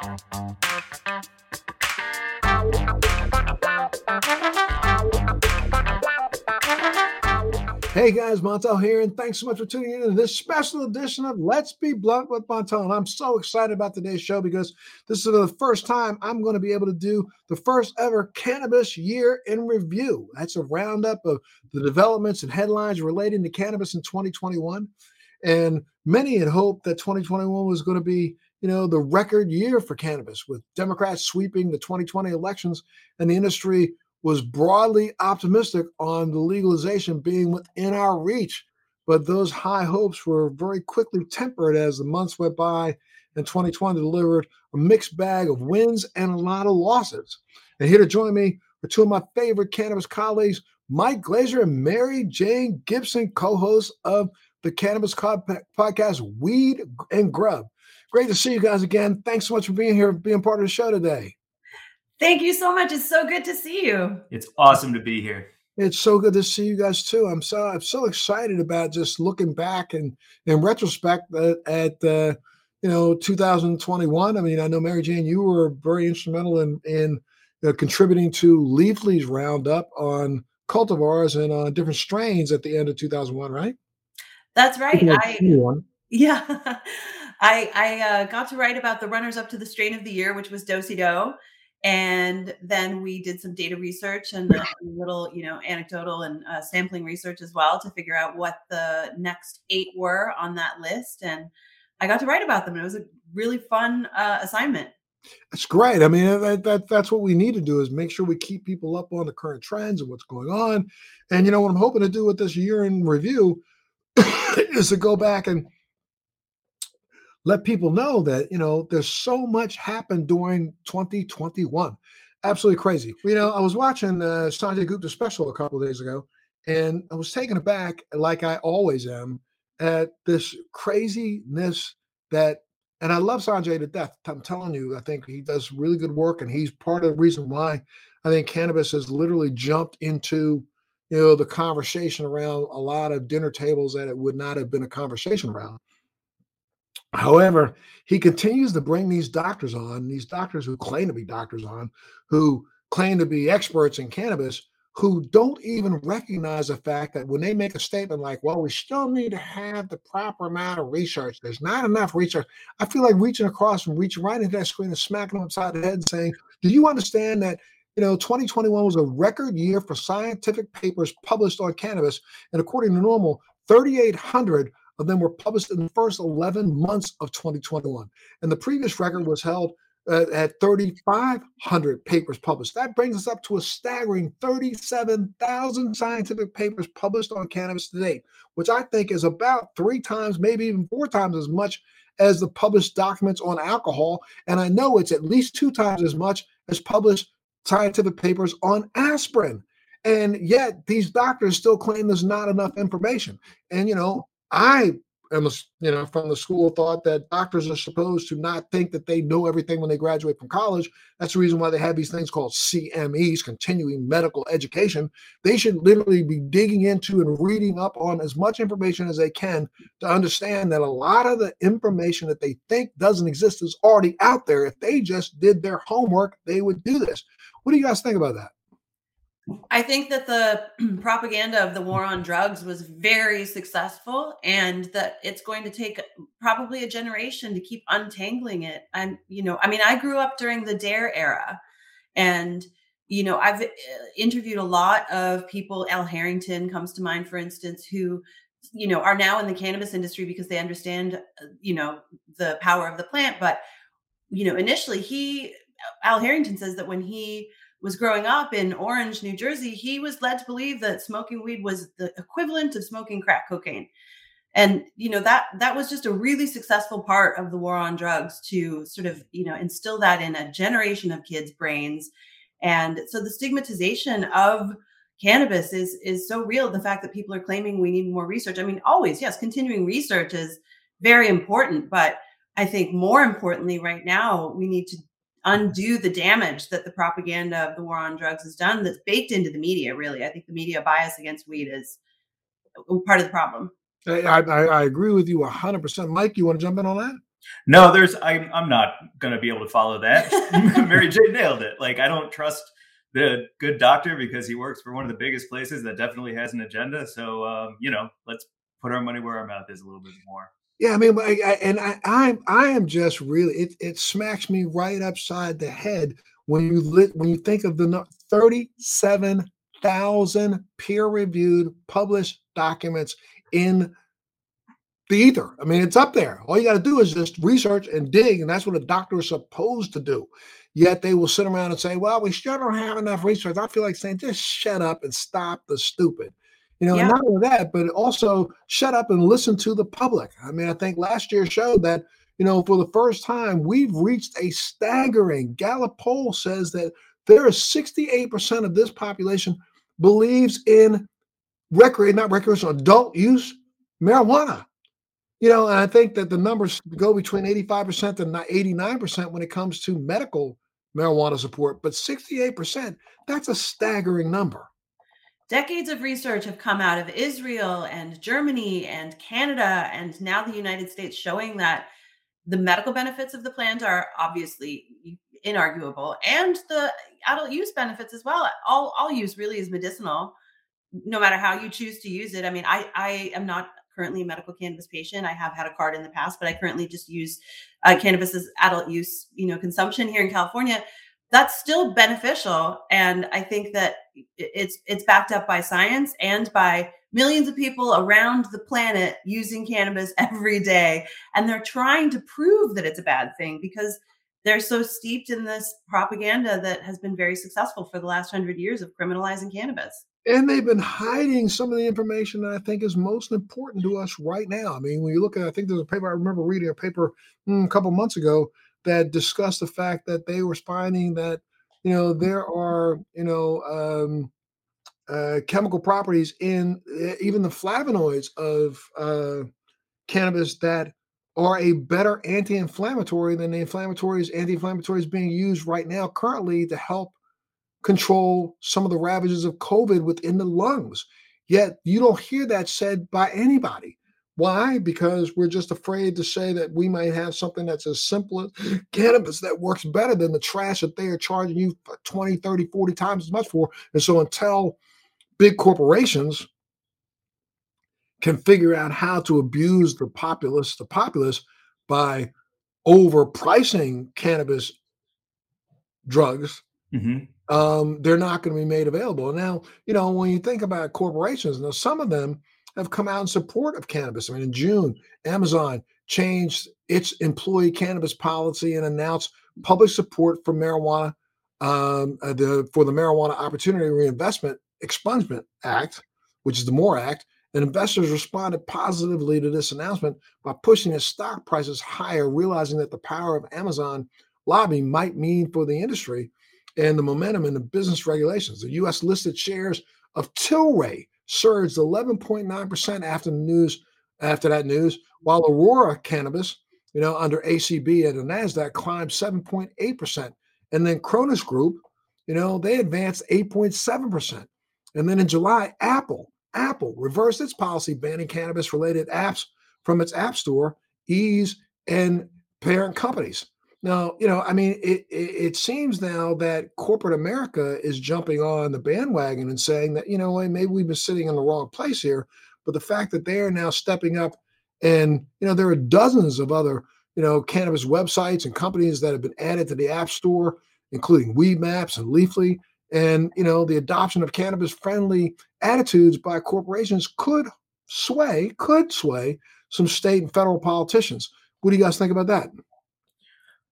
Hey guys, Montel here, and thanks so much for tuning in to this special edition of Let's Be Blunt with Montel. And I'm so excited about today's show because this is the first time I'm going to be able to do the first ever cannabis year in review. That's a roundup of the developments and headlines relating to cannabis in 2021. And many had hoped that 2021 was going to be, you know, the record year for cannabis, with Democrats sweeping the 2020 elections and the industry was broadly optimistic on the legalization being within our reach. But those high hopes were very quickly tempered as the months went by and 2020 delivered a mixed bag of wins and a lot of losses. And here to join me are two of my favorite cannabis colleagues, Mike Glazer and Mary Jane Gibson, co hosts of the Cannabis podcast, Weed and Grub. Great to see you guys again. Thanks so much for being here, being part of the show today. Thank you so much. It's so good to see you. It's awesome to be here. It's so good to see you guys too. I'm so I'm so excited about just looking back and in retrospect at, at uh, you know 2021. I mean, I know Mary Jane, you were very instrumental in in uh, contributing to Leafly's roundup on cultivars and on different strains at the end of 2001, right? That's right. I, yeah, I I uh, got to write about the runners up to the strain of the year, which was Dosi Do and then we did some data research and a little you know anecdotal and uh, sampling research as well to figure out what the next eight were on that list and i got to write about them it was a really fun uh, assignment. That's great. I mean that, that that's what we need to do is make sure we keep people up on the current trends and what's going on and you know what i'm hoping to do with this year in review is to go back and let people know that you know there's so much happened during 2021 absolutely crazy. You know i was watching uh, sanjay gupta special a couple days ago and i was taken aback like i always am at this craziness that and i love sanjay to death. I'm telling you i think he does really good work and he's part of the reason why i think cannabis has literally jumped into you know the conversation around a lot of dinner tables that it would not have been a conversation around However, he continues to bring these doctors on, these doctors who claim to be doctors on, who claim to be experts in cannabis, who don't even recognize the fact that when they make a statement like, well, we still need to have the proper amount of research, there's not enough research. I feel like reaching across and reaching right into that screen and smacking them upside the head and saying, do you understand that? You know, 2021 was a record year for scientific papers published on cannabis. And according to NORML, 3,800 of them were published in the first 11 months of 2021. And the previous record was held uh, at 3,500 papers published. That brings us up to a staggering 37,000 scientific papers published on cannabis to date, which I think is about three times, maybe even four times as much as the published documents on alcohol. And I know it's at least two times as much as published scientific papers on aspirin. And yet these doctors still claim there's not enough information. And, you know, I am, a, you know, from the school of thought that doctors are supposed to not think that they know everything when they graduate from college. That's the reason why they have these things called CMEs, continuing medical education. They should literally be digging into and reading up on as much information as they can to understand that a lot of the information that they think doesn't exist is already out there. If they just did their homework, they would do this. What do you guys think about that? I think that the propaganda of the war on drugs was very successful and that it's going to take probably a generation to keep untangling it. And, you know, I mean, I grew up during the DARE era and, you know, I've uh, interviewed a lot of people. Al Harrington comes to mind, for instance, who, you know, are now in the cannabis industry because they understand, uh, you know, the power of the plant. But, you know, initially he, Al Harrington says that when he, was growing up in Orange, New Jersey, he was led to believe that smoking weed was the equivalent of smoking crack cocaine. And you know that that was just a really successful part of the war on drugs to sort of you know instill that in a generation of kids' brains. And so the stigmatization of cannabis is is so real. The fact that people are claiming we need more research. I mean, always yes, continuing research is very important, but I think more importantly, right now, we need to undo the damage that the propaganda of the war on drugs has done that's baked into the media really i think the media bias against weed is part of the problem i, I, I agree with you 100% mike you want to jump in on that No, there's I'm I'm not gonna be able to follow that. Mary Jane nailed it. Like I don't trust the good doctor because he works for one of the biggest places that definitely has an agenda. So um, you know, let's put our money where our mouth is a little bit more. Yeah, I mean, I, I, and I, I, I am just really it. It smacks me right upside the head when you lit when you think of the thirty-seven thousand peer-reviewed published documents in the ether. I mean, it's up there. All you got to do is just research and dig, and that's what a doctor is supposed to do. Yet they will sit around and say, "Well, we still don't have enough research." I feel like saying, "Just shut up and stop the stupid." You know, yeah. and not only that, but also shut up and listen to the public. I mean, I think last year showed that you know, for the first time, we've reached a staggering Gallup poll says that there is 68% of this population believes in recreation, not recreational, adult use marijuana. You know, and I think that the numbers go between 85% and 89% when it comes to medical marijuana support, but 68%, that's a staggering number. Decades of research have come out of Israel and Germany and Canada and now the United States showing that the medical benefits of the plant are obviously inarguable and the adult use benefits as well. All all use really is medicinal no matter how you choose to use it. I mean, I I am not currently a medical cannabis patient. I have had a card in the past, but I currently just use uh, cannabis as adult use, you know, consumption here in California. That's still beneficial, and I think that it's it's backed up by science and by millions of people around the planet using cannabis every day, and they're trying to prove that it's a bad thing because they're so steeped in this propaganda that has been very successful for the last hundred years of criminalizing cannabis. And they've been hiding some of the information that I think is most important to us right now. I mean, when you look at, I think there's a paper, I remember reading a paper mm, a couple months ago that discussed the fact that they were finding that, you know, there are, you know, um, uh, chemical properties in uh, even the flavonoids of uh, cannabis that are a better anti-inflammatory than the inflammatories, anti-inflammatories being used right now currently to help control some of the ravages of COVID within the lungs. Yet you don't hear that said by anybody. Why? Because we're just afraid to say that we might have something that's as simple as cannabis that works better than the trash that they are charging you 20, 30, 40 times as much for. And so until big corporations can figure out how to abuse the populace, the populace by overpricing cannabis drugs, mm-hmm um, they're not going to be made available. Now, you know, when you think about corporations, now some of them have come out in support of cannabis. I mean, in June, Amazon changed its employee cannabis policy and announced public support for marijuana, um, uh, the for the Marijuana Opportunity Reinvestment Expungement Act, which is the MORE Act. And investors responded positively to this announcement by pushing its stock prices higher, realizing that the power of Amazon lobbying might mean for the industry and the momentum in the business regulations. The U.S. listed shares of Tilray surged 11.9% after the news. After that news, while Aurora Cannabis, you know, under ACB at the Nasdaq climbed 7.8%, and then Cronos Group, you know, they advanced 8.7%. And then in July, Apple, Apple reversed its policy banning cannabis-related apps from its app store, Ease, and parent companies. Now, you know, I mean, it, it, it seems now that corporate America is jumping on the bandwagon and saying that, you know, maybe we've been sitting in the wrong place here. But the fact that they are now stepping up, and you know, there are dozens of other, you know, cannabis websites and companies that have been added to the App Store, including Weedmaps and Leafly, and you know, the adoption of cannabis-friendly attitudes by corporations could sway, could sway some state and federal politicians. What do you guys think about that?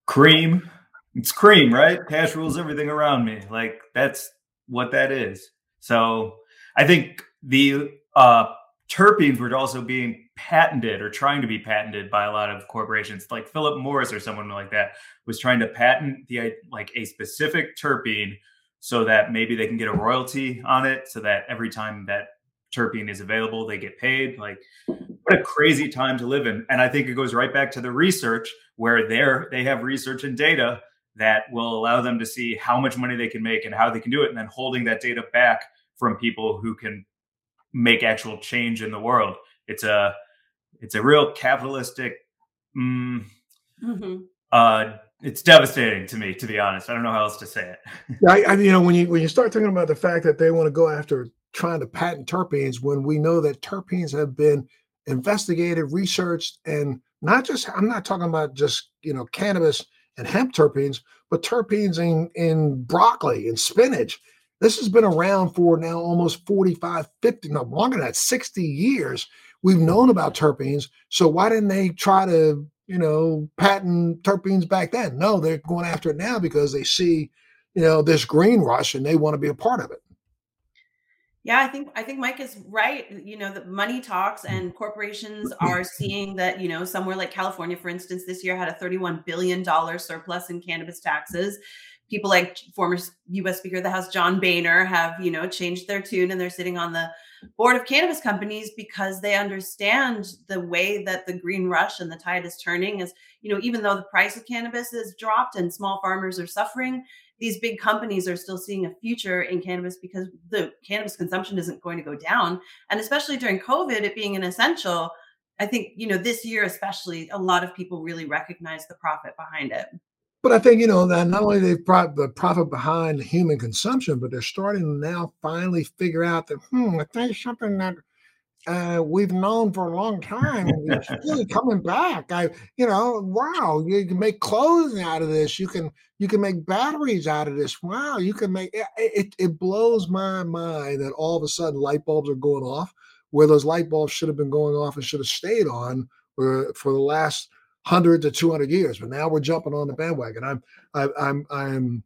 Cream. It's cream, right? Cash rules everything around me. Like that's what that is. So I think the uh, terpenes were also being patented or trying to be patented by a lot of corporations, like Philip Morris or someone like that was trying to patent the like a specific terpene so that maybe they can get a royalty on it, so that every time that terpene is available, they get paid. Like, what a crazy time to live in. And I think it goes right back to the research where they're, they have research and data that will allow them to see how much money they can make and how they can do it. And then holding that data back from people who can make actual change in the world. It's a, it's a real capitalistic, mm, mm-hmm. uh, it's devastating to me, to be honest. I don't know how else to say it. I, I, you know, when you when you start thinking about the fact that they want to go after trying to patent terpenes, when we know that terpenes have been investigated, researched, and not just I'm not talking about just you know cannabis and hemp terpenes, but terpenes in in broccoli and spinach. This has been around for now almost 45, 50, no longer than that, 60 years. We've known about terpenes. So why didn't they try to you know, patent terpenes back then. No, they're going after it now because they see, you know, this green rush and they want to be a part of it. Yeah, I think I think Mike is right. Uh, you know, the money talks mm. and corporations mm-hmm. are seeing that, you know, somewhere like California, for instance, this year had a $31 billion surplus in cannabis taxes. People like former US Speaker of the House John Boehner have, you know, changed their tune and they're sitting on the board of cannabis companies because they understand the way that the green rush and the tide is turning is you know even though the price of cannabis has dropped and small farmers are suffering these big companies are still seeing a future in cannabis because the cannabis consumption isn't going to go down. And especially during covid it being an essential i think you know this year especially a lot of people really recognize the profit behind it. But I think you know that not only they've brought the profit behind human consumption, but they're starting to now finally figure out that hmm, I think something that uh, we've known for a long time really coming back. I, you know, wow, you can make clothing out of this. You can you can make batteries out of this. Wow, you can make it. It, it blows my mind that all of a sudden light bulbs are going off where those light bulbs should have been going off and should have stayed on for, for the last 100 to 200 years but now we're jumping on the bandwagon i'm I, i'm i'm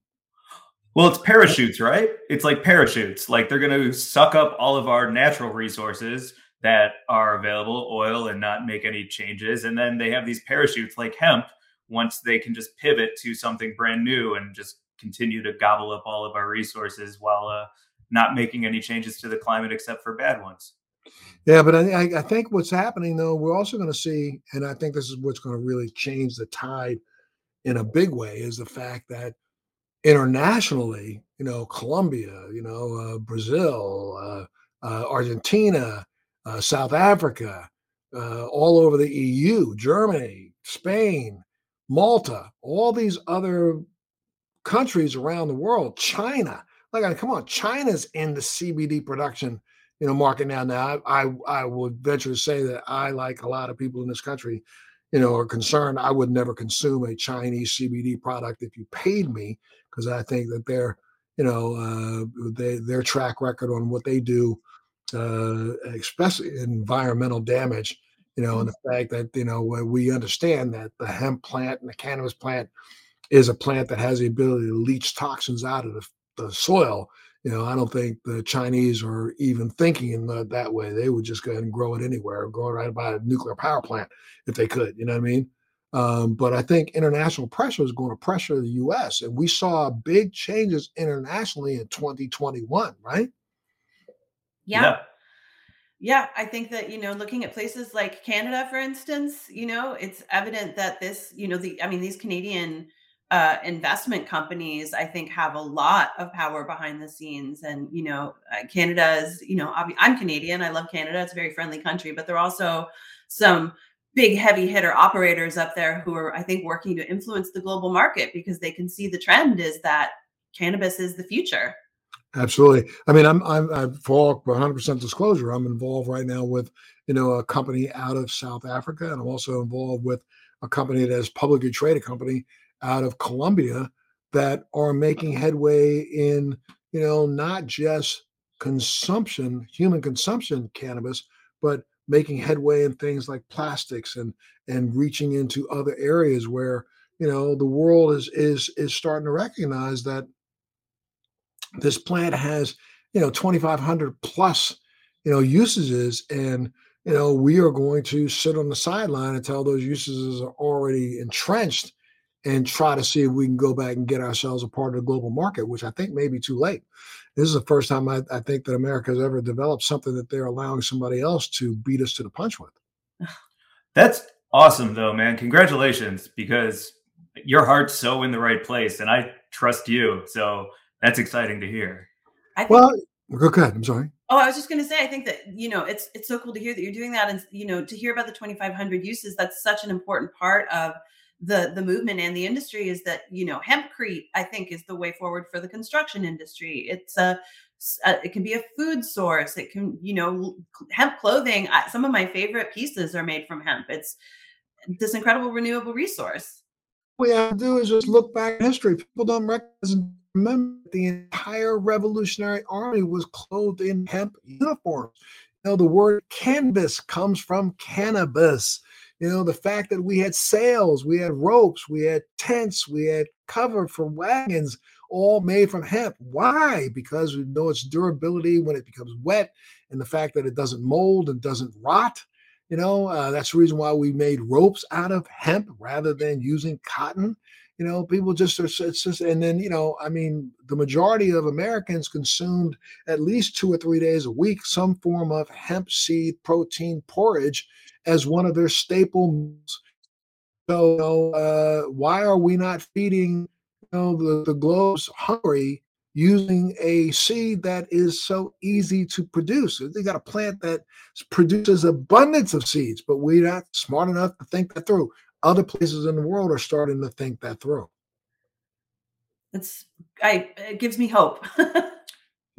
well it's parachutes right? It's like parachutes. Like they're going to suck up all of our natural resources that are available oil and not make any changes. And then they have these parachutes like hemp once they can just pivot to something brand new and just continue to gobble up all of our resources while uh, not making any changes to the climate except for bad ones. Yeah, but I, I think what's happening though, we're also going to see, and I think this is what's going to really change the tide in a big way, is the fact that internationally, you know, Colombia, you know, uh, Brazil, uh, uh, Argentina, uh, South Africa, uh, all over the EU, Germany, Spain, Malta, all these other countries around the world, China. Like, come on, China's in the CBD production you know, market now. Now, I, I, I would venture to say that I, like a lot of people in this country, you know, are concerned. I would never consume a Chinese CBD product if you paid me, because I think that their, you know, uh, they, their track record on what they do, uh, especially environmental damage, you know, and the fact that you know we understand that the hemp plant and the cannabis plant is a plant that has the ability to leach toxins out of the, the soil you know, I don't think the Chinese are even thinking in the, that way. They would just go ahead and grow it anywhere, grow it right by a nuclear power plant if they could. You know what I mean? Um, but I think international pressure is going to pressure the U.S. and we saw big changes internationally in 2021, right? Yeah. yeah. Yeah, I think that, you know, looking at places like Canada, for instance, you know, it's evident that this, you know, the, I mean, these Canadian uh, investment companies, I think, have a lot of power behind the scenes. And you know, uh, Canada is, you know, I'm Canadian. I love Canada. It's a very friendly country, but there are also some big heavy hitter operators up there who are, I think, working to influence the global market because they can see the trend is that cannabis is the future. Absolutely. I mean, I'm, I'm, I'm for 100% disclosure. I'm involved right now with, you know, a company out of South Africa, and I'm also involved with a company that is publicly traded company out of Colombia that are making headway in, you know, not just consumption, human consumption cannabis, but making headway in things like plastics and and reaching into other areas where you know the world is is is starting to recognize that this plant has you know 2500 plus you know usages and you know we are going to sit on the sideline until those usages are already entrenched and try to see if we can go back and get ourselves a part of the global market, which I think may be too late. This is the first time I, I think that America has ever developed something that they're allowing somebody else to beat us to the punch with. That's awesome, though, man. Congratulations, because your heart's so in the right place, and I trust you. So that's exciting to hear. I think, well, go ahead. I'm sorry. Oh, I was just going to say, I think that you know it's it's so cool to hear that you're doing that, and you know to hear about the 2,500 uses. That's such an important part of the the movement and the industry is that you know hempcrete i think is the way forward for the construction industry. It's a, a it can be a food source. It can you know hemp clothing I, some of my favorite pieces are made from hemp. It's this incredible renewable resource. What we have to do is just look back in history. People don't recognize remember the entire revolutionary army was clothed in hemp uniforms. You know the word canvas comes from cannabis you know, the fact that we had sails, we had ropes, we had tents, we had cover for wagons, all made from hemp. Why? Because we know its durability when it becomes wet and the fact that it doesn't mold and doesn't rot. You know, uh, that's the reason why we made ropes out of hemp rather than using cotton. You know, people just are, it's just, and then, you know, I mean, the majority of Americans consumed at least two or three days a week some form of hemp seed protein porridge as one of their staple meals. So, you know, uh, why are we not feeding you know, the, the globes hungry using a seed that is so easy to produce? They got a plant that produces abundance of seeds, but we're not smart enough to think that through. Other places in the world are starting to think that through. It's I it gives me hope.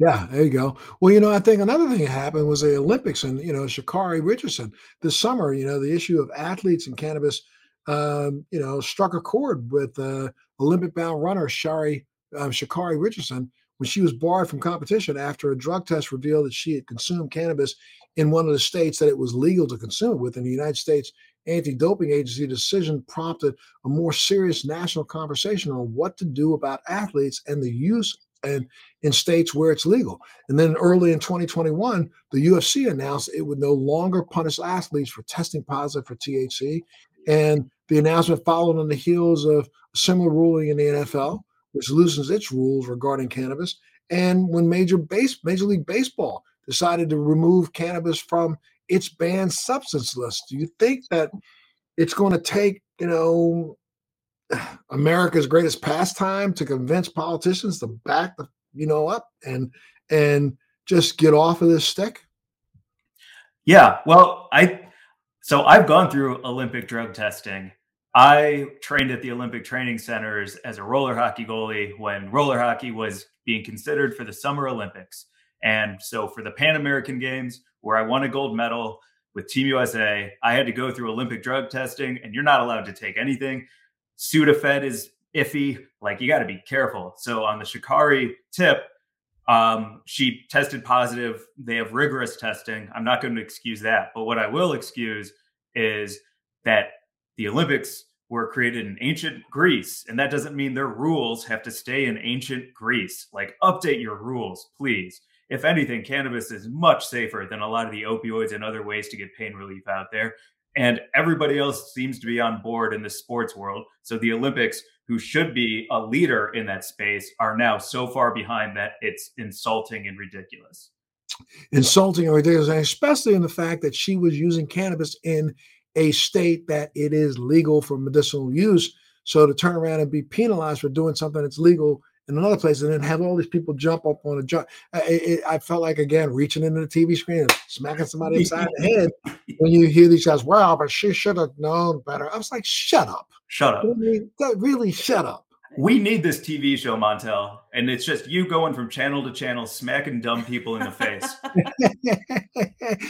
Yeah, there you go. Well, you know, I think another thing that happened was the Olympics and, you know, Sha'Carri Richardson this summer, you know, the issue of athletes and cannabis, um, you know, struck a chord with uh, Olympic bound runner Shari, um, Sha'Carri Richardson when she was barred from competition after a drug test revealed that she had consumed cannabis in one of the states that it was legal to consume with. In the United States anti-doping agency decision prompted a more serious national conversation on what to do about athletes and the use and in states where it's legal. And then early in 2021, the UFC announced it would no longer punish athletes for testing positive for THC. And the announcement followed on the heels of a similar ruling in the NFL, which loosens its rules regarding cannabis. And when Major Base Major League Baseball decided to remove cannabis from its banned substance list, do you think that it's going to take, you know, America's greatest pastime to convince politicians to back the you know up and and just get off of this stick? Yeah, well, I so I've gone through Olympic drug testing. I trained at the Olympic training centers as a roller hockey goalie when roller hockey was being considered for the Summer Olympics. And so for the Pan American Games, where I won a gold medal with Team USA, I had to go through Olympic drug testing, and you're not allowed to take anything. Sudafed is iffy. Like you got to be careful. So on the Sha'Carri tip, um, she tested positive. They have rigorous testing. I'm not going to excuse that. But what I will excuse is that the Olympics were created in ancient Greece, and that doesn't mean their rules have to stay in ancient Greece. Like, update your rules, please. If anything, cannabis is much safer than a lot of the opioids and other ways to get pain relief out there and everybody else seems to be on board in the sports world. So the Olympics, who should be a leader in that space, are now so far behind that it's insulting and ridiculous. Insulting and ridiculous, and especially in the fact that she was using cannabis in a state that it is legal for medicinal use. So to turn around and be penalized for doing something that's legal in another place and then have all these people jump up on a jump. I, I, felt like again reaching into the TV screen and smacking somebody inside the head when you hear these guys. Wow, but she should have known better. I was like, shut up, shut up, really, really shut up we need this TV show, Montel, and it's just you going from channel to channel, smacking dumb people in the face.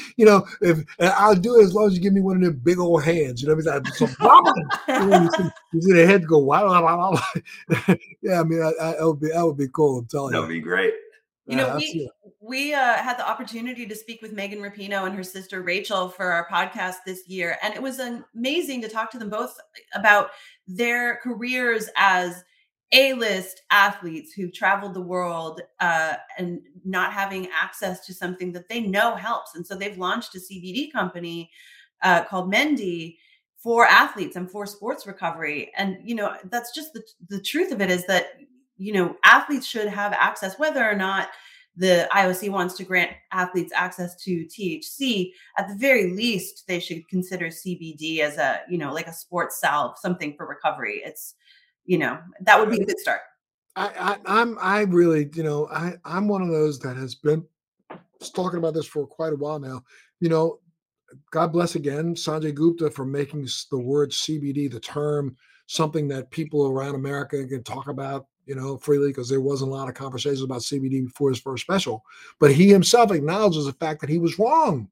you know, if I'll do it as long as you give me one of them big old hands. You know, what I mean, so, you, know, you, see, you see the head go wow, wow, wow. yeah, I mean, I, I, that would be that would be cool. I'm telling that you, that would be great. You know, we we uh, had the opportunity to speak with Megan Rapinoe and her sister Rachel for our podcast this year, and it was amazing to talk to them both about their careers as a-list athletes who've traveled the world uh, and not having access to something that they know helps and so they've launched a cbd company uh, called mendi for athletes and for sports recovery and you know that's just the, the truth of it is that you know athletes should have access whether or not the IOC wants to grant athletes access to THC, at the very least, they should consider CBD as a, you know, like a sports salve, something for recovery. It's you know, that would be a good start. I, I am I really, you know, I I'm one of those that has been talking about this for quite a while now. You know, God bless again Sanjay Gupta for making the word CBD, the term something that people around America can talk about, you know, freely because there wasn't a lot of conversations about CBD before his first special. But he himself acknowledges the fact that he was wrong.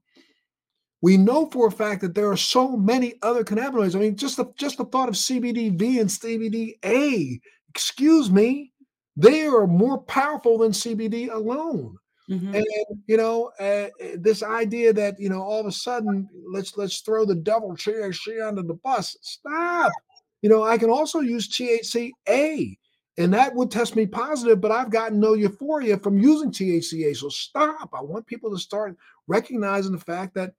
We know for a fact that there are so many other cannabinoids. I mean, just the just the thought of CBDV and CBDA, excuse me, they are more powerful than CBD alone. Mm-hmm. And you know, uh, this idea that you know all of a sudden let's let's throw the devil THC under the bus. Stop. You know, I can also use THCA, and that would test me positive, but I've gotten no euphoria from using THCA. So stop. I want people to start recognizing the fact that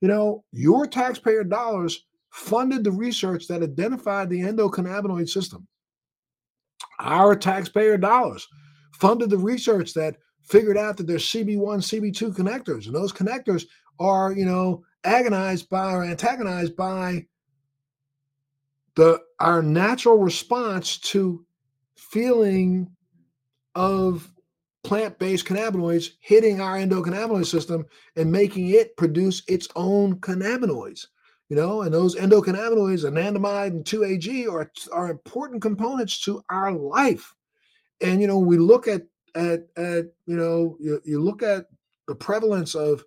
you know your taxpayer dollars funded the research that identified the endocannabinoid system. Our taxpayer dollars funded the research that figured out that there's CB1, CB2 connectors, and those connectors are, you know, agonized by or antagonized by the our natural response to feeling of plant-based cannabinoids hitting our endocannabinoid system and making it produce its own cannabinoids you know? And those endocannabinoids anandamide and 2-AG are, are important components to our life. And you know we look at at at you know you, you look at the prevalence of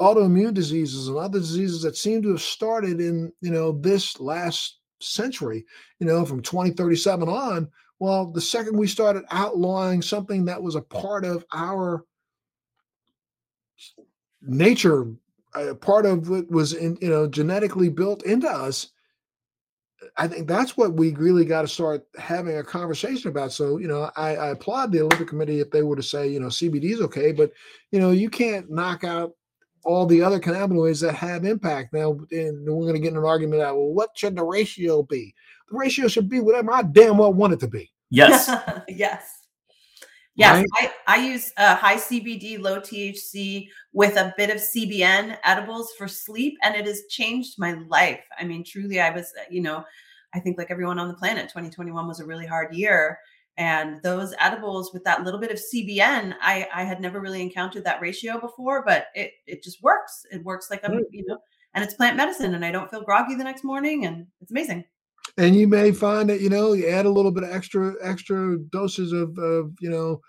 autoimmune diseases and other diseases that seem to have started in you know this last century you know from 2037 on well the second we started outlawing something that was a part of our nature a part of what was in you know genetically built into us I think that's what we really got to start having a conversation about. So, you know, I, I, applaud the Olympic Committee if they were to say, you know, CBD is okay, but you know, you can't knock out all the other cannabinoids that have impact. Now, and we're going to get in an argument about, well, what should the ratio be? The ratio should be whatever I damn well want it to be. Yes. yes. Yes, right? I, I use uh, high CBD, low THC with a bit of CBN edibles for sleep, and it has changed my life. I mean, truly, I was, you know, I think like everyone on the planet, 2021 was a really hard year. And those edibles with that little bit of CBN, I, I had never really encountered that ratio before, but it, it just works. It works like I'm, you know, and it's plant medicine and I don't feel groggy the next morning and it's amazing and you may find that you know you add a little bit of extra extra doses of, of you know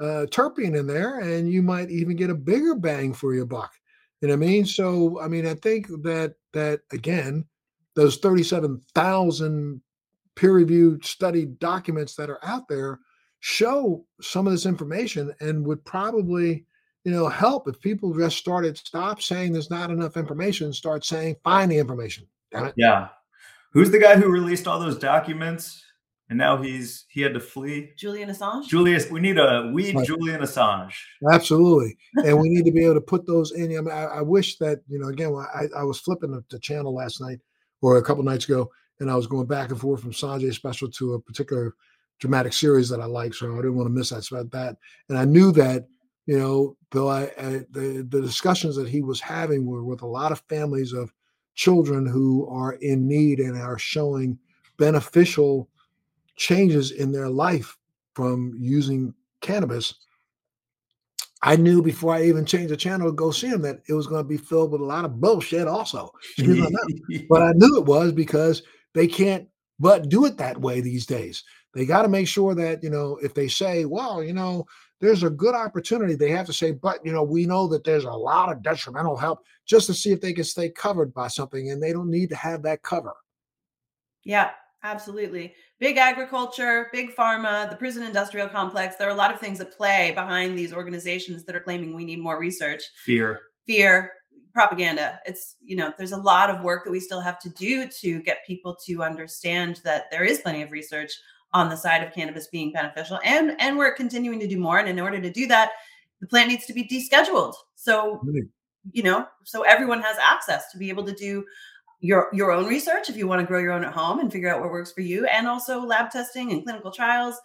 uh, terpene in there, and you might even get a bigger bang for your buck. You know what I mean? So I mean, I think that that again, those thirty-seven thousand peer-reviewed studied documents that are out there show some of this information and would probably you know help if people just started stop saying there's not enough information start saying find the information yeah Who's the guy who released all those documents? And now he's he had to flee. Julian Assange. Julius, we need a we right. Julian Assange. Absolutely, and we need to be able to put those in. I, mean, I, I wish that you know. Again, I, I was flipping the, the, channel last night or a couple nights ago, and I was going back and forth from Sanjay special to a particular dramatic series that I like, so I didn't want to miss that. So that, and I knew that you know, though I, I the the discussions that he was having were with a lot of families of children who are in need and are showing beneficial changes in their life from using cannabis. I knew before I even changed the channel to go see them that it was going to be filled with a lot of bullshit, also. but I knew it was because they can't but do it that way these days. They got to make sure that, you know, if they say, well, you know, there's a good opportunity. They have to say, but you know, we know that there's a lot of detrimental help just to see if they can stay covered by something, and they don't need to have that cover. Yeah, absolutely. Big agriculture, big pharma, the prison industrial complex. There are a lot of things at play behind these organizations that are claiming we need more research. Fear. Fear, propaganda. It's, you know, there's a lot of work that we still have to do to get people to understand that there is plenty of research on the side of cannabis being beneficial and and we're continuing to do more. And in order to do that the plant needs to be descheduled. So you know so everyone has access to be able to do your your own research if you want to grow your own at home and figure out what works for you and also lab testing and clinical trials.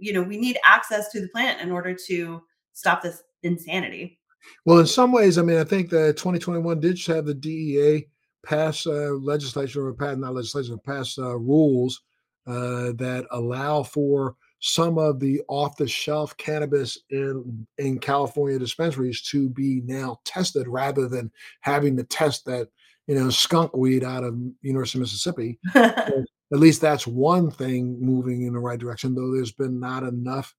You know we need access to the plant in order to stop this insanity. Well in some ways i mean i think that 2021 did have the dea pass uh, legislation or pass not legislation pass uh, rules uh, that allow for some of the off-the-shelf cannabis in in California dispensaries to be now tested rather than having to test that you know skunk weed out of University of Mississippi. at least that's one thing moving in the right direction. Though there's been not enough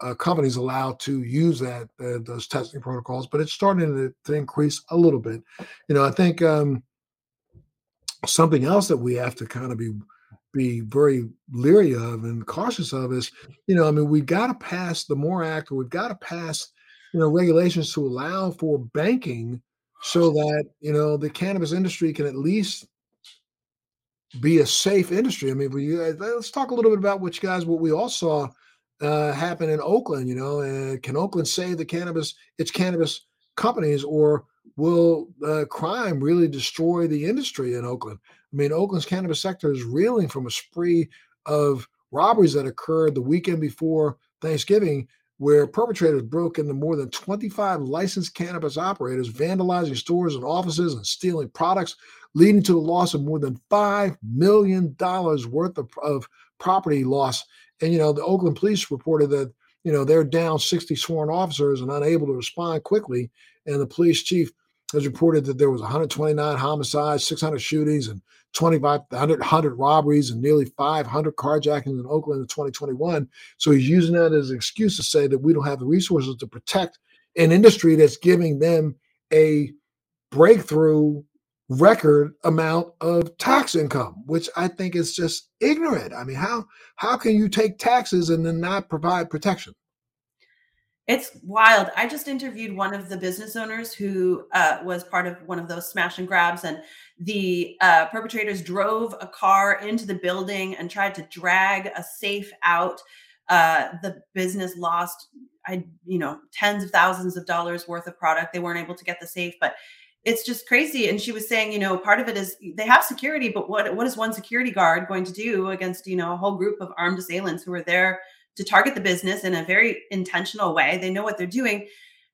uh, companies allowed to use that uh, those testing protocols, but it's starting to, to, increase a little bit. You know, I think um, something else that we have to kind of be be very leery of and cautious of is, you know, I mean, we got to pass the MORE Act, or we've got to pass, you know, regulations to allow for banking so that you know the cannabis industry can at least be a safe industry. I mean, we, uh, let's talk a little bit about what you guys, what we all saw uh, happen in Oakland. You know, can Oakland save the cannabis, its cannabis companies, or will uh, crime really destroy the industry in Oakland? I mean, Oakland's cannabis sector is reeling from a spree of robberies that occurred the weekend before Thanksgiving, where perpetrators broke into more than 25 licensed cannabis operators, vandalizing stores and offices and stealing products, leading to the loss of more than $5 million worth of, of property loss. And, you know, the Oakland police reported that, you know, they're down 60 sworn officers and unable to respond quickly. And the police chief has reported that there was 129 homicides, 600 shootings, and 2,500 100 robberies and nearly 500 carjackings in Oakland in 2021. So he's using that as an excuse to say that we don't have the resources to protect an industry that's giving them a breakthrough record amount of tax income, which I think is just ignorant. I mean, how how can you take taxes and then not provide protection? It's wild. I just interviewed one of the business owners who uh, was part of one of those smash and grabs, and the uh, perpetrators drove a car into the building and tried to drag a safe out. Uh, the business lost, I you know, tens of thousands of dollars worth of product. They weren't able to get the safe, but it's just crazy. And she was saying, you know, part of it is they have security, but what what is one security guard going to do against you know a whole group of armed assailants who are there? To target the business in a very intentional way. They know what they're doing.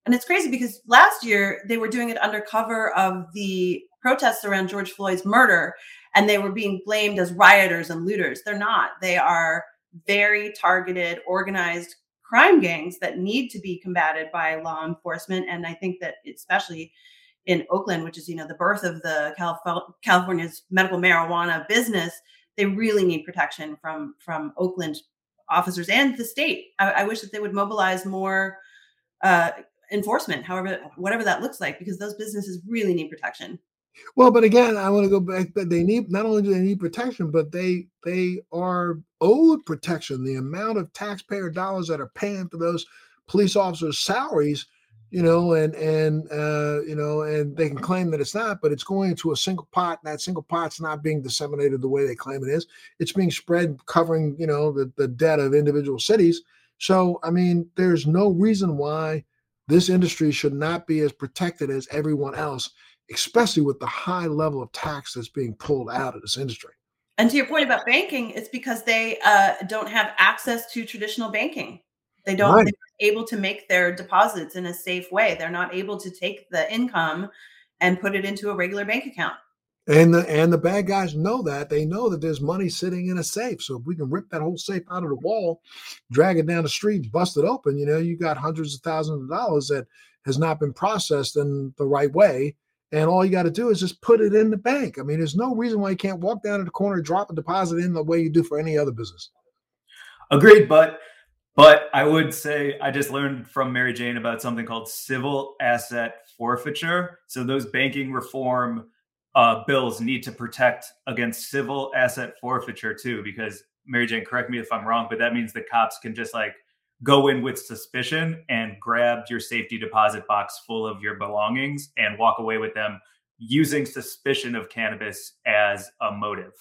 And it's crazy because last year they were doing it under cover of the protests around George Floyd's murder, and they were being blamed as rioters and looters. They're not. They are very targeted, organized crime gangs that need to be combated by law enforcement. And I think that especially in Oakland, which is you know the birth of the California's medical marijuana business, they really need protection from from Oakland officers and the state. I, I wish that they would mobilize more uh, enforcement, however, whatever that looks like, because those businesses really need protection. Well, but again, I want to go back. But they need not only do they need protection, but they they are owed protection. The amount of taxpayer dollars that are paying for those police officers' salaries you know, and and uh, you know, and they can claim that it's not, but it's going into a single pot. And that single pot's not being disseminated the way they claim it is. It's being spread, covering you know the the debt of individual cities. So I mean, there's no reason why this industry should not be as protected as everyone else, especially with the high level of tax that's being pulled out of this industry. And to your point about banking, it's because they uh, don't have access to traditional banking. They don't right. they're able to make their deposits in a safe way. They're not able to take the income and put it into a regular bank account. And the and the bad guys know that. They know that there's money sitting in a safe. So if we can rip that whole safe out of the wall, drag it down the street, bust it open, you know, you got hundreds of thousands of dollars that has not been processed in the right way. And all you got to do is just put it in the bank. I mean, there's no reason why you can't walk down to the corner, drop a deposit in the way you do for any other business. Agreed, but but I would say I just learned from Mary Jane about something called civil asset forfeiture. So those banking reform uh, bills need to protect against civil asset forfeiture too, because Mary Jane, correct me if I'm wrong, but that means the cops can just like go in with suspicion and grab your safety deposit box full of your belongings and walk away with them using suspicion of cannabis as a motive.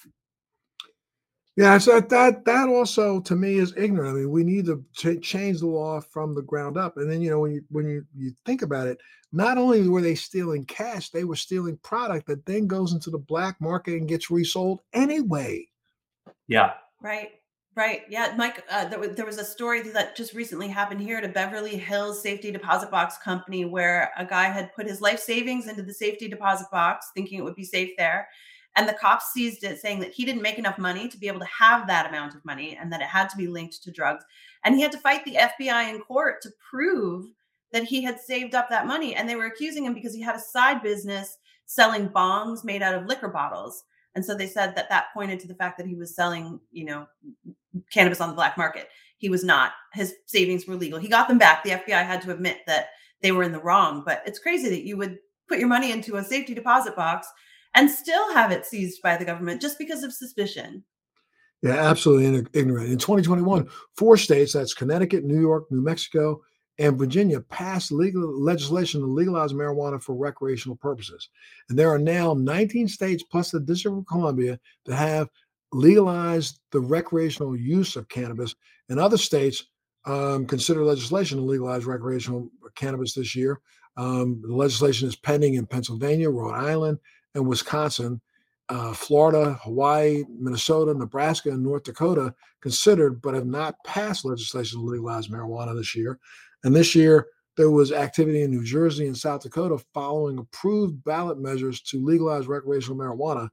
Yeah, so that that also to me is ignorant. I mean, we need to ch- change the law from the ground up. And then you know when you when you you think about it, not only were they stealing cash, they were stealing product that then goes into the black market and gets resold anyway. Yeah. Right. Right. Yeah, Mike. Uh, there, was, there was a story that just recently happened here at a Beverly Hills safety deposit box company where a guy had put his life savings into the safety deposit box, thinking it would be safe there and the cops seized it, saying that he didn't make enough money to be able to have that amount of money and that it had to be linked to drugs. And he had to fight the FBI in court to prove that he had saved up that money. And they were accusing him because he had a side business selling bongs made out of liquor bottles. And so they said that that pointed to the fact that he was selling, you know, cannabis on the black market. He was not. His savings were legal. He got them back. The FBI had to admit that they were in the wrong. But it's crazy that you would put your money into a safety deposit box and still have it seized by the government just because of suspicion. Yeah, absolutely ignorant. In 2021, four states, that's Connecticut, New York, New Mexico, and Virginia, passed legal legislation to legalize marijuana for recreational purposes. And there are now 19 states plus the District of Columbia that have legalized the recreational use of cannabis. And other states um, consider legislation to legalize recreational cannabis this year. Um, the legislation is pending in Pennsylvania, Rhode Island, and Wisconsin. Uh, Florida, Hawaii, Minnesota, Nebraska, and North Dakota considered but have not passed legislation to legalize marijuana this year. And this year, there was activity in New Jersey and South Dakota following approved ballot measures to legalize recreational marijuana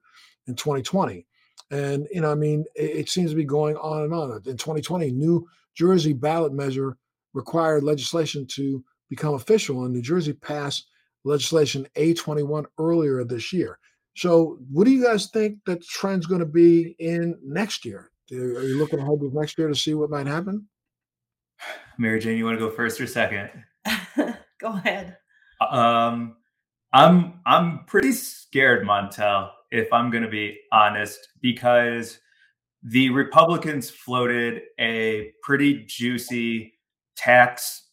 in 2020. And, you know, I mean, it, it seems to be going on and on. In 2020, New Jersey ballot measure required legislation to become official, and New Jersey passed legislation A21 earlier this year. So, what do you guys think that the trend's going to be in next year? Are you looking ahead to next year to see what might happen? Mary Jane, you want to go first or second? go ahead. Um, I'm I'm pretty scared, Montel, if I'm going to be honest, because the Republicans floated a pretty juicy tax,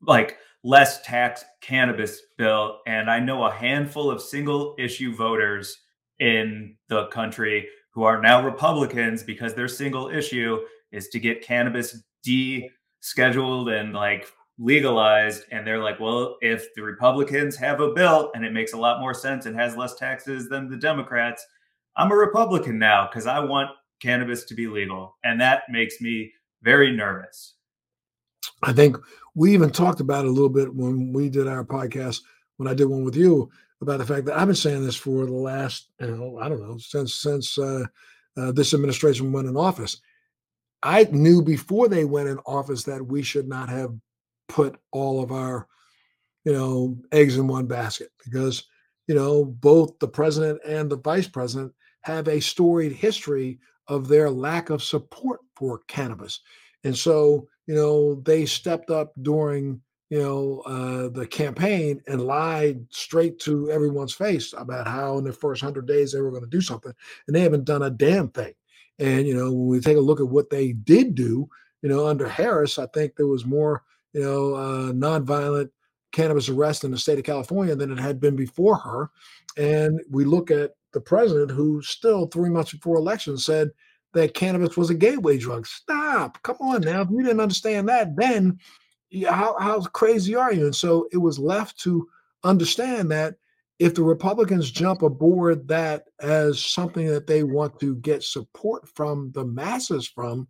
like less tax cannabis bill. And I know a handful of single issue voters in the country who are now Republicans because their single issue is to get cannabis de-scheduled and like legalized. And they're like well if the republicans have a bill and it makes a lot more sense and has less taxes than the democrats i'm a republican now because i want cannabis to be legal. And that makes me very nervous i think we even talked about it a little bit when we did our podcast when i did one with you about the fact that i've been saying this for the last you know i don't know since since uh, uh, this administration went in office I knew before they went in office that we should not have put all of our, you know, eggs in one basket because, you know, both the president and the vice president have a storied history of their lack of support for cannabis. And so, you know, they stepped up during, you know, uh, the campaign and lied straight to everyone's face about how in the first hundred days they were going to do something, and they haven't done a damn thing. And you know, when we take a look at what they did do, you know, under Harris, I think there was more, you know, uh, nonviolent cannabis arrest in the state of California than it had been before her. And we look at the president, who still three months before election said that cannabis was a gateway drug. Stop! Come on now. If you didn't understand that, then how how crazy are you? And so it was left to understand that if the Republicans jump aboard that as something that they want to get support from the masses from,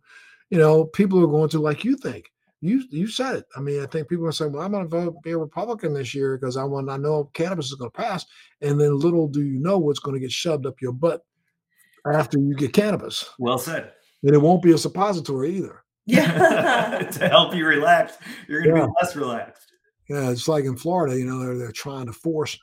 you know, people are going to like you think. You you said it. I mean, I think people are saying, "Well, I'm going to vote be a Republican this year because I want I know cannabis is going to pass." And then little do you know what's going to get shoved up your butt after you get cannabis. Well said. And it won't be a suppository either. Yeah, to help you relax, you're going to yeah. be less relaxed. Yeah, it's like in Florida, you know, they're, they're trying to force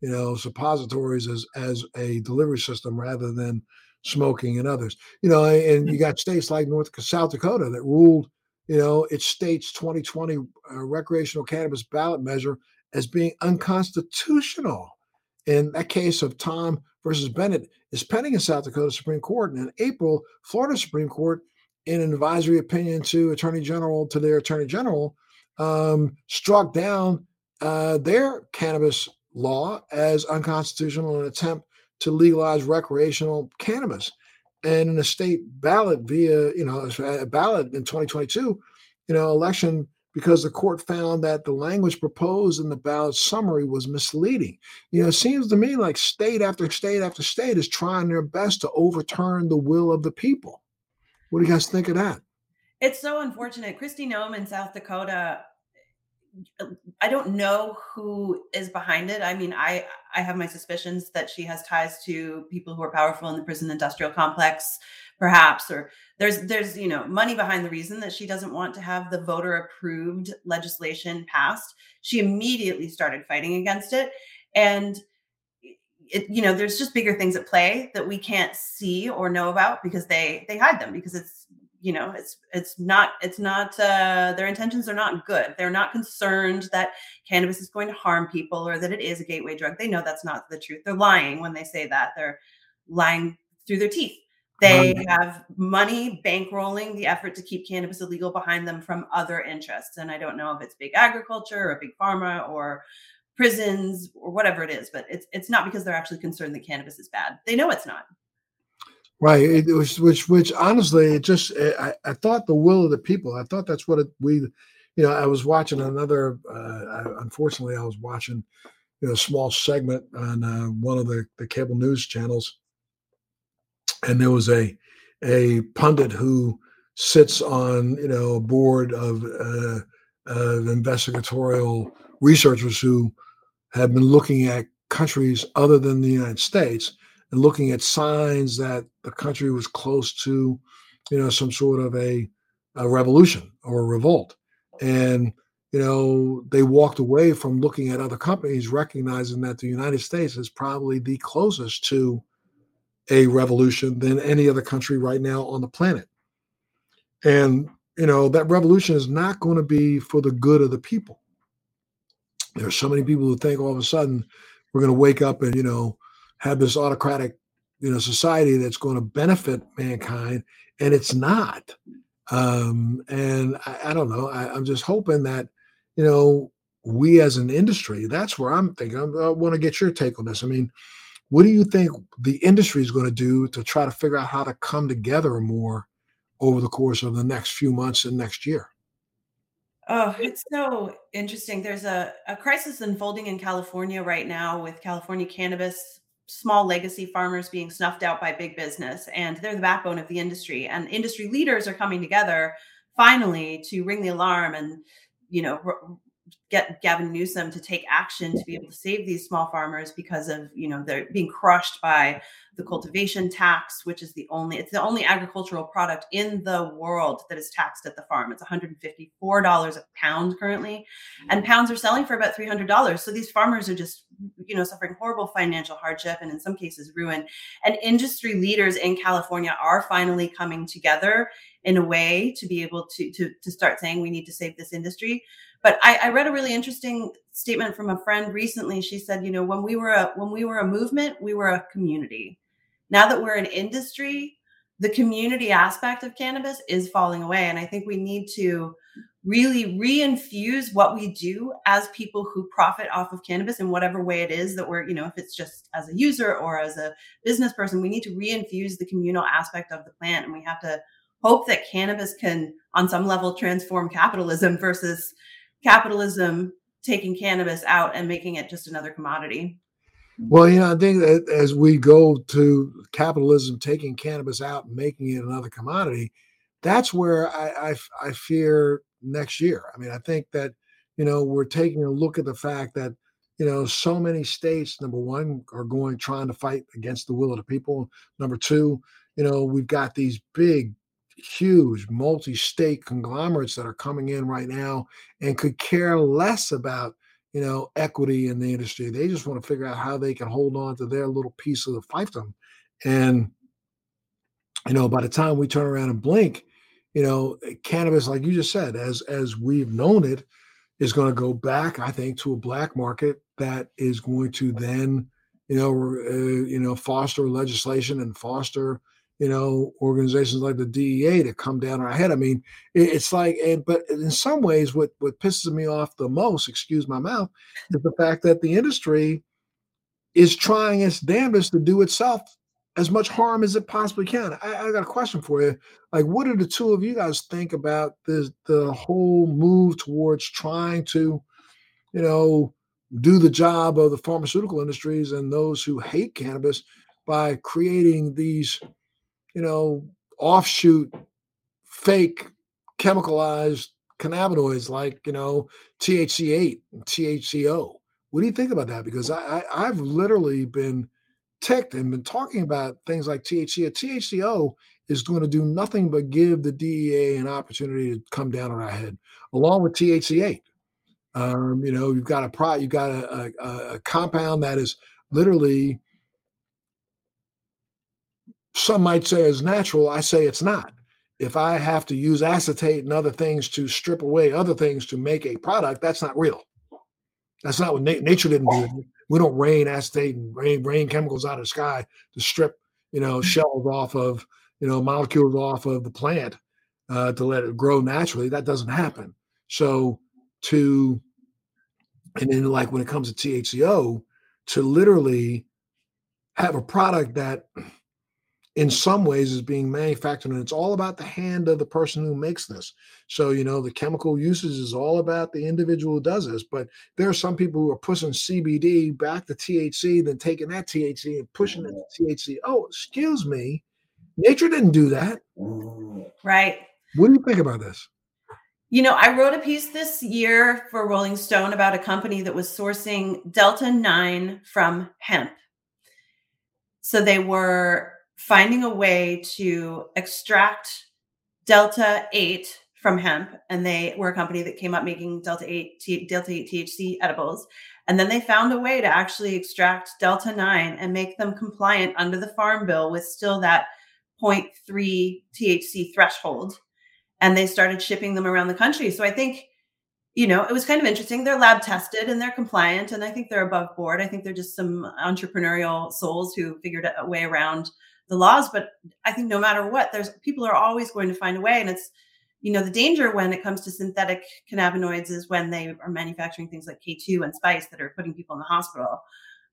you know, suppositories as as a delivery system rather than smoking and others. You know, and you got states like North South Dakota that ruled, you know, its state's 2020 uh, recreational cannabis ballot measure as being unconstitutional. In that case of Thom versus Barnett is pending in South Dakota Supreme Court, and in April, Florida Supreme Court, in an advisory opinion to Attorney General to their Attorney General, um, struck down uh, their cannabis law as unconstitutional in an attempt to legalize recreational cannabis. And in a state ballot via, you know, a ballot in 2022, you know, election because the court found that the language proposed in the ballot summary was misleading. You know, it seems to me like state after state after state is trying their best to overturn the will of the people. What do you guys think of that? It's so unfortunate. Kristi Noem in South Dakota I don't know who is behind it. I mean, I I have my suspicions that she has ties to people who are powerful in the prison industrial complex, perhaps, or there's there's you know money behind the reason that she doesn't want to have the voter approved legislation passed. She immediately started fighting against it, and it, you know, there's just bigger things at play that we can't see or know about because they they hide them because it's you know it's it's not it's not uh, their intentions are not good. They're not concerned that cannabis is going to harm people or that it is a gateway drug. They know that's not the truth. They're lying when they say that. They're lying through their teeth they have money bankrolling the effort to keep cannabis illegal behind them from other interests and i don't know if it's big agriculture or big pharma or prisons or whatever it is but it's it's not because they're actually concerned that cannabis is bad they know it's not Right. It was which which honestly, it just eh, I, I thought the will of the people. I thought that's what it, we, you know. I was watching another. Uh, I, unfortunately, I was watching, you know, a small segment on uh, one of the the cable news channels, and there was a a pundit who sits on you know a board of uh, of investigatorial researchers who have been looking at countries other than the United States and looking at signs that the country was close to, you know, some sort of a, a revolution or a revolt. And, you know, they walked away from looking at other companies, recognizing that the United States is probably the closest to a revolution than any other country right now on the planet. And, you know, that revolution is not going to be for the good of the people. There are so many people who think all of a sudden we're going to wake up and, you know, have this autocratic, you know, society that's going to benefit mankind, and it's not. Um, and I, I don't know. I, I'm just hoping that, you know, we as an industry, that's where I'm thinking. I want to get your take on this. I mean, what do you think the industry is going to do to try to figure out how to come together more over the course of the next few months and next year? Oh, it's so interesting. There's a, a crisis unfolding in California right now with California cannabis small legacy farmers being snuffed out by big business and they're the backbone of the industry and industry leaders are coming together finally to ring the alarm and you know get Gavin Newsom to take action to be able to save these small farmers because of you know they're being crushed by the cultivation tax, which is the only it's the only agricultural product in the world that is taxed at the farm. It's $154 a pound currently, and pounds are selling for about $300. So these farmers are just you know suffering horrible financial hardship and in some cases ruin. And industry leaders in California are finally coming together in a way to be able to to to start saying we need to save this industry but I, I, read a really interesting statement from a friend recently. She said, you know, when we were a when we were a movement, we were a community. Now that we're an industry, the community aspect of cannabis is falling away. And I think we need to really reinfuse what we do as people who profit off of cannabis in whatever way it is that we're, you know, if it's just as a user or as a business person, we need to reinfuse the communal aspect of the plant. And we have to hope that cannabis can, on some level, transform capitalism versus capitalism taking cannabis out and making it just another commodity. Well, you know, I think that as we go to capitalism taking cannabis out and making it another commodity, that's where I, I, I fear next year. I mean, I think that you know we're taking a look at the fact that you know so many states, number one, are going trying to fight against the will of the people. Number two, you know, we've got these big huge multi-state conglomerates that are coming in right now and could care less about you know equity in the industry. They just want to figure out how they can hold on to their little piece of the fiefdom. And you know by the time we turn around and blink you know cannabis like you just said as as we've known it is going to go back i think to a black market that is going to then you know uh, you know foster legislation and foster you know, organizations like the DEA to come down our head. I mean, it's like, and, but in some ways, what what pisses me off the most, excuse my mouth, is the fact that the industry is trying its damnedest to do itself as much harm as it possibly can. I, I got a question for you. Like, what do the two of you guys think about the the whole move towards trying to, you know, do the job of the pharmaceutical industries and those who hate cannabis by creating these you know, offshoot fake chemicalized cannabinoids like, you know, THC8 and THCO. What do you think about that? Because I, I have literally been ticked and been talking about things like THC. THCO is going to do nothing but give the DEA an opportunity to come down on our head, along with THC8. Um, you know, you've got a pro, you've got a, a, a compound that is literally some might say is natural, I say it's not. If I have to use acetate and other things to strip away other things to make a product, that's not real. That's not what na- nature didn't do. We don't rain acetate and rain rain chemicals out of the sky to strip, you know, shells off of, you know, molecules off of the plant uh, to let it grow naturally. That doesn't happen. So to, and then like when it comes to THCO, to literally have a product that in some ways is being manufactured and it's all about the hand of the person who makes this. So you know the chemical usage is all about the individual who does this but there are some people who are pushing cbd back to thc then taking that thc and pushing it to mm. thc oh excuse me nature didn't do that. Mm. Right. What do you think about this? You know, I wrote a piece this year for Rolling Stone about a company that was sourcing Delta 9 from hemp. So they were finding a way to extract Delta 8 from hemp. And they were a company that came up making Delta 8, T- Delta 8 THC edibles. And then they found a way to actually extract Delta 9 and make them compliant under the Farm Bill with still that 0.3 THC threshold and they started shipping them around the country. So I think, you know, it was kind of interesting. They're lab tested and they're compliant, and I think they're above board. I think they're just some entrepreneurial souls who figured a way around the laws. But I think no matter what, there's people are always going to find a way, and it's you know the danger when it comes to synthetic cannabinoids is when they are manufacturing things like K2 and spice that are putting people in the hospital.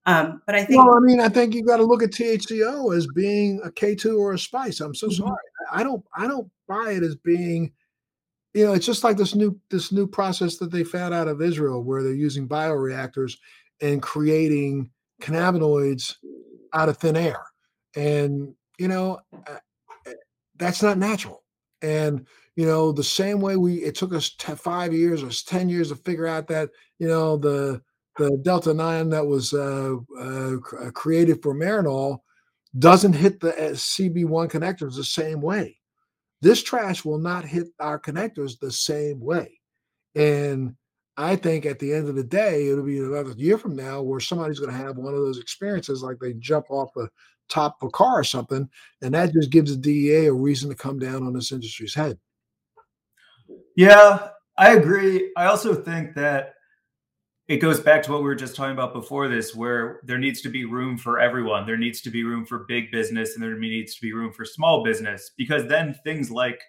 Um, but I think, well, I mean, I think you got to look at THCO as being a K2 or a spice. I'm so mm-hmm. sorry. I don't, I don't buy it as being, you know, it's just like this new, this new process that they found out of Israel where they're using bioreactors and creating cannabinoids out of thin air. And, you know, uh, uh, that's not natural. And, you know, the same way we, it took us five years or 10 years to figure out that, you know, the, the Delta 9 that was uh, uh, uh, created for Marinol doesn't hit the uh, CB1 connectors the same way. This trash will not hit our connectors the same way. And I think at the end of the day, it'll be another year from now where somebody's going to have one of those experiences like they jump off the top of a car or something. And that just gives the DEA a reason to come down on this industry's head. Yeah, I agree. I also think that it goes back to what we were just talking about before this, where there needs to be room for everyone. There needs to be room for big business and there needs to be room for small business because then things like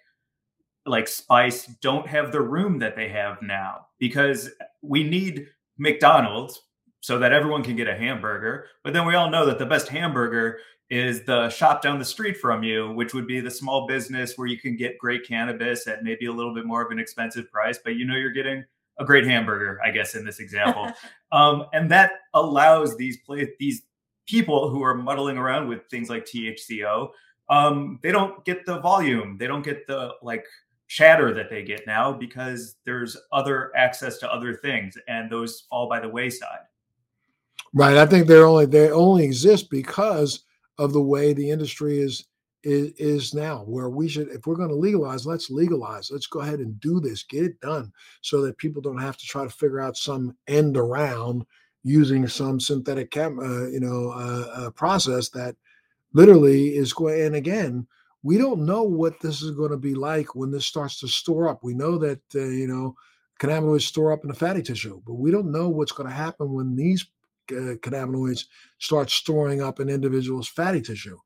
like Spice don't have the room that they have now because we need McDonald's so that everyone can get a hamburger. But then we all know that the best hamburger is the shop down the street from you, which would be the small business where you can get great cannabis at maybe a little bit more of an expensive price, but you know you're getting a great hamburger, I guess, in this example. um, and that allows these play these people who are muddling around with things like THCO, um, they don't get the volume, they don't get the like chatter that they get now because there's other access to other things, and those fall by the wayside. Right. I think they're only they only exist because of the way the industry is is, is now where we should if we're going to legalize let's legalize let's go ahead and do this get it done so that people don't have to try to figure out some end around using some synthetic chem, uh, you know uh, uh, process that literally is going and again we don't know what this is going to be like when this starts to store up we know that uh, you know cannabinoids store up in the fatty tissue but we don't know what's going to happen when these uh, cannabinoids start storing up in individuals fatty tissue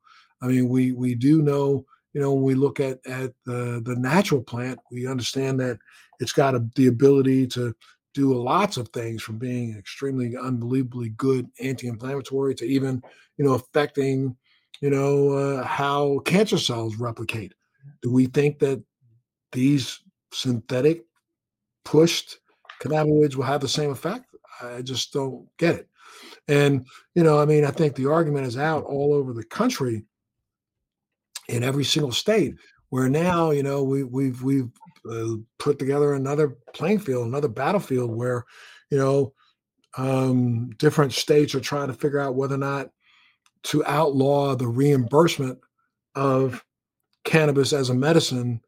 I mean, we we do know, you know, when we look at at the the natural plant, we understand that it's got a, the ability to do lots of things from being extremely unbelievably good anti-inflammatory to even, you know, affecting, you know, uh, how cancer cells replicate. Do we think that these synthetic pushed cannabinoids will have the same effect? I just don't get it. And, you know, I mean, I think the argument is out all over the country in every single state. Where now, you know, we, we've we've uh, put together another playing field, another battlefield where, you know, um, different states are trying to figure out whether or not to outlaw the reimbursement of cannabis as a medicine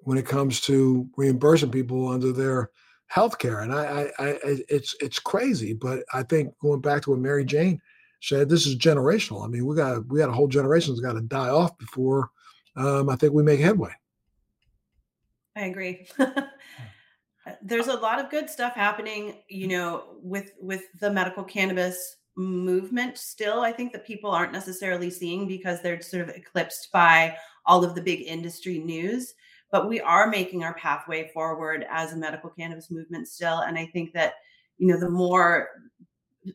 when it comes to reimbursing people under their health care. And I, I, I, it's it's crazy, but I think going back to what Mary Jane said this is generational. I mean, we got we got a whole generation that's got to die off before um, I think we make headway. I agree. There's a lot of good stuff happening, you know, with with the medical cannabis movement still i think that people aren't necessarily seeing because they're sort of eclipsed by all of the big industry news but we are making our pathway forward as a medical cannabis movement still and i think that you know the more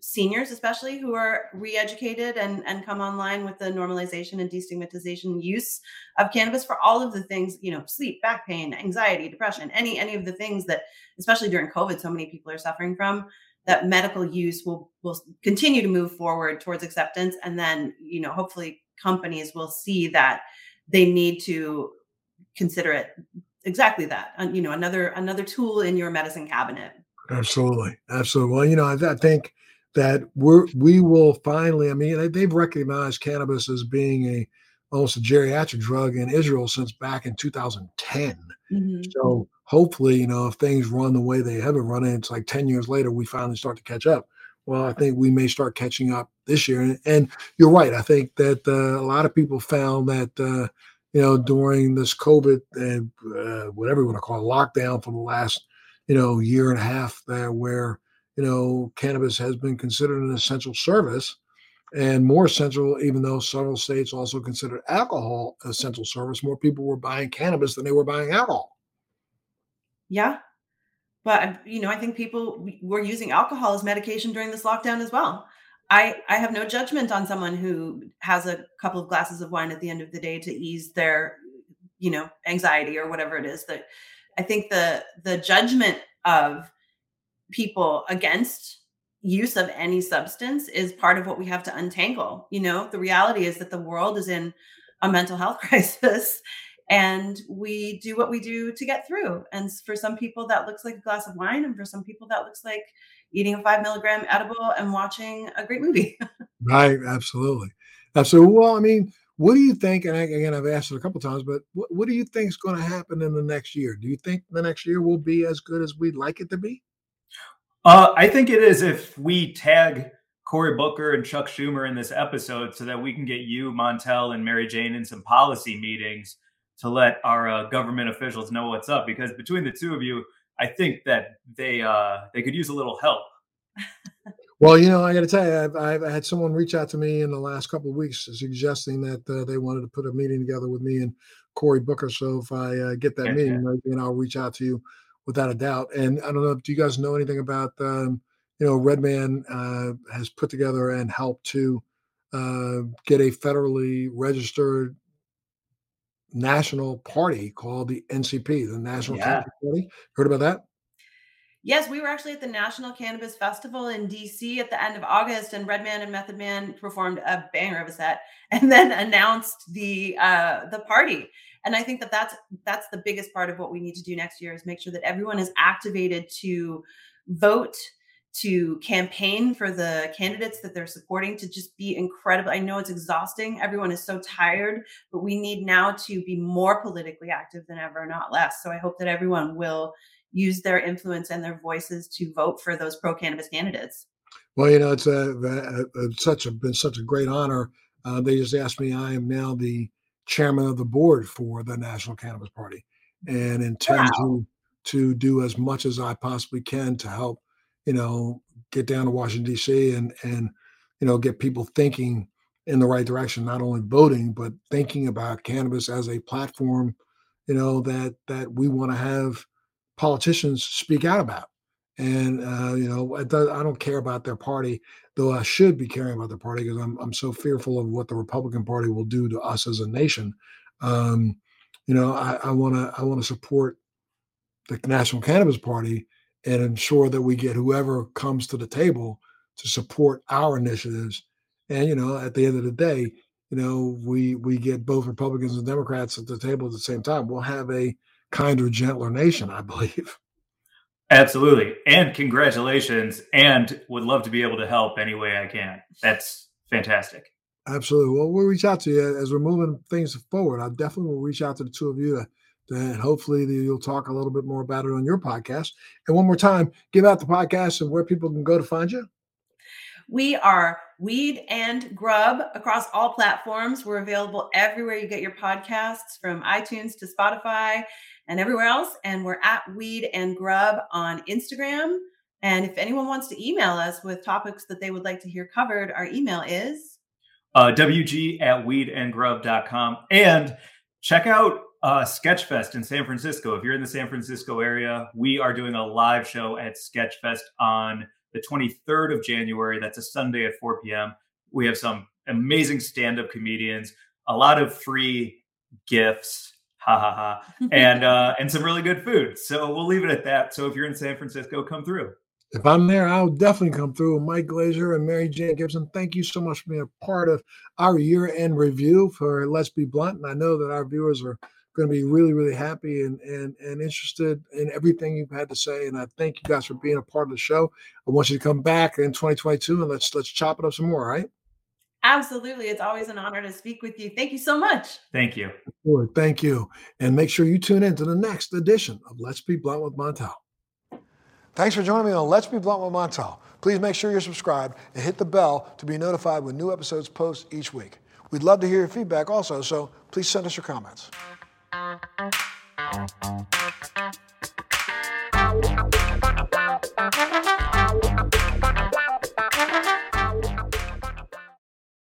seniors especially who are re-educated and and come online with the normalization and destigmatization use of cannabis for all of the things you know sleep back pain anxiety depression any any of the things that especially during covid so many people are suffering from that medical use will will continue to move forward towards acceptance and then you know hopefully companies will see that they need to consider it exactly that you know another another tool in your medicine cabinet absolutely absolutely well you know i, I think that we're we will finally i mean they've recognized cannabis as being a almost a geriatric drug in israel since back in 2010 mm-hmm. so hopefully, you know, if things run the way they have been running, it's like 10 years later, we finally start to catch up. Well, I think we may start catching up this year. And, and you're right. I think that uh, a lot of people found that, uh, you know, during this COVID and uh, whatever you want to call it, lockdown for the last, you know, year and a half there, where, you know, cannabis has been considered an essential service and more essential, even though several states also considered alcohol essential service, more people were buying cannabis than they were buying alcohol. Yeah. But you know, I think people were using alcohol as medication during this lockdown as well. I I have no judgment on someone who has a couple of glasses of wine at the end of the day to ease their you know anxiety or whatever it is that I think the the judgment of people against use of any substance is part of what we have to untangle. You know, the reality is that the world is in a mental health crisis and we do what we do to get through. And for some people, that looks like a glass of wine, and for some people, that looks like eating a five milligram edible and watching a great movie. right, absolutely, absolutely. Well, I mean, what do you think? And again, I've asked it a couple times, but what, what do you think is going to happen in the next year? Do you think the next year will be as good as we'd like it to be? Uh, I think it is if we tag Cory Booker and Chuck Schumer in this episode so that we can get you, Montel, and Mary Jane in some policy meetings to let our uh, government officials know what's up because between the two of you, I think that they uh, they could use a little help. well, you know, I got to tell you, I've, I've, had someone reach out to me in the last couple of weeks suggesting that uh, they wanted to put a meeting together with me and Cory Booker. So if I uh, get that yeah, meeting, yeah. then I'll reach out to you without a doubt. And I don't know, do you guys know anything about? Um, you know, Redman uh, has put together and helped to uh, get a federally registered national party called the NCP, the National yeah. Cannabis Party. Heard about that? Yes, we were actually at the National Cannabis Festival in DC at the end of August, and Redman and Method Man performed a banger of a set, and then announced the uh, the party. And I think that that's that's the biggest part of what we need to do next year is make sure that everyone is activated to vote to campaign for the candidates that they're supporting to just be incredible. I know it's exhausting. Everyone is so tired, but we need now to be more politically active than ever, not less. So I hope that everyone will use their influence and their voices to vote for those pro cannabis candidates. Well, you know, it's a, a, a, such a been such a great honor. Uh, they just asked me. I am now the chairman of the board for the National Cannabis Party, and intend wow. to to do as much as I possibly can to help you know, get down to Washington D.C. and and you know get people thinking in the right direction, not only voting but thinking about cannabis as a platform, you know that that we want to have politicians speak out about. And uh, you know, I don't care about their party, though I should be caring about their party because I'm I'm so fearful of what the Republican Party will do to us as a nation. Um, you know, I want to I want to support the National Cannabis Party and ensure that we get whoever comes to the table to support our initiatives. And you know, at the end of the day, you know, we we get both Republicans and Democrats at the table at the same time. We'll have a kinder, gentler nation, I believe. Absolutely. And congratulations. And would love to be able to help any way I can. That's fantastic. Absolutely. Well, we'll reach out to you as we're moving things forward. I definitely will reach out to the two of you to and hopefully you'll talk a little bit more about it on your podcast. And one more time, give out the podcast and where people can go to find you. We are Weed and Grub across all platforms. We're available everywhere you get your podcasts from iTunes to Spotify and everywhere else. And we're at Weed and Grub on Instagram. And if anyone wants to email us with topics that they would like to hear covered, our email is uh, wg at weedandgrub.com. And check out uh, Sketchfest in San Francisco. If you're in the San Francisco area, we are doing a live show at Sketchfest on the 23rd of January. That's a Sunday at 4 p.m. We have some amazing stand up comedians, a lot of free gifts. Ha ha ha. And uh, and some really good food. So we'll leave it at that. So if you're in San Francisco, come through. If I'm there, I'll definitely come through. Mike Glazer and Mary Jane Gibson, thank you so much for being a part of our year end review for Let's Be Blunt. And I know that our viewers are going to be really, really happy and, and, and interested in everything you've had to say. And I thank you guys for being a part of the show. I want you to come back in 2022 and let's let's chop it up some more, right? Absolutely. It's always an honor to speak with you. Thank you so much. Thank you. Thank you. And make sure you tune in to the next edition of Let's Be Blunt with Montel. Thanks for joining me on Let's Be Blunt with Montel. Please make sure you're subscribed and hit the bell to be notified when new episodes post each week. We'd love to hear your feedback also, so please send us your comments. Thank you.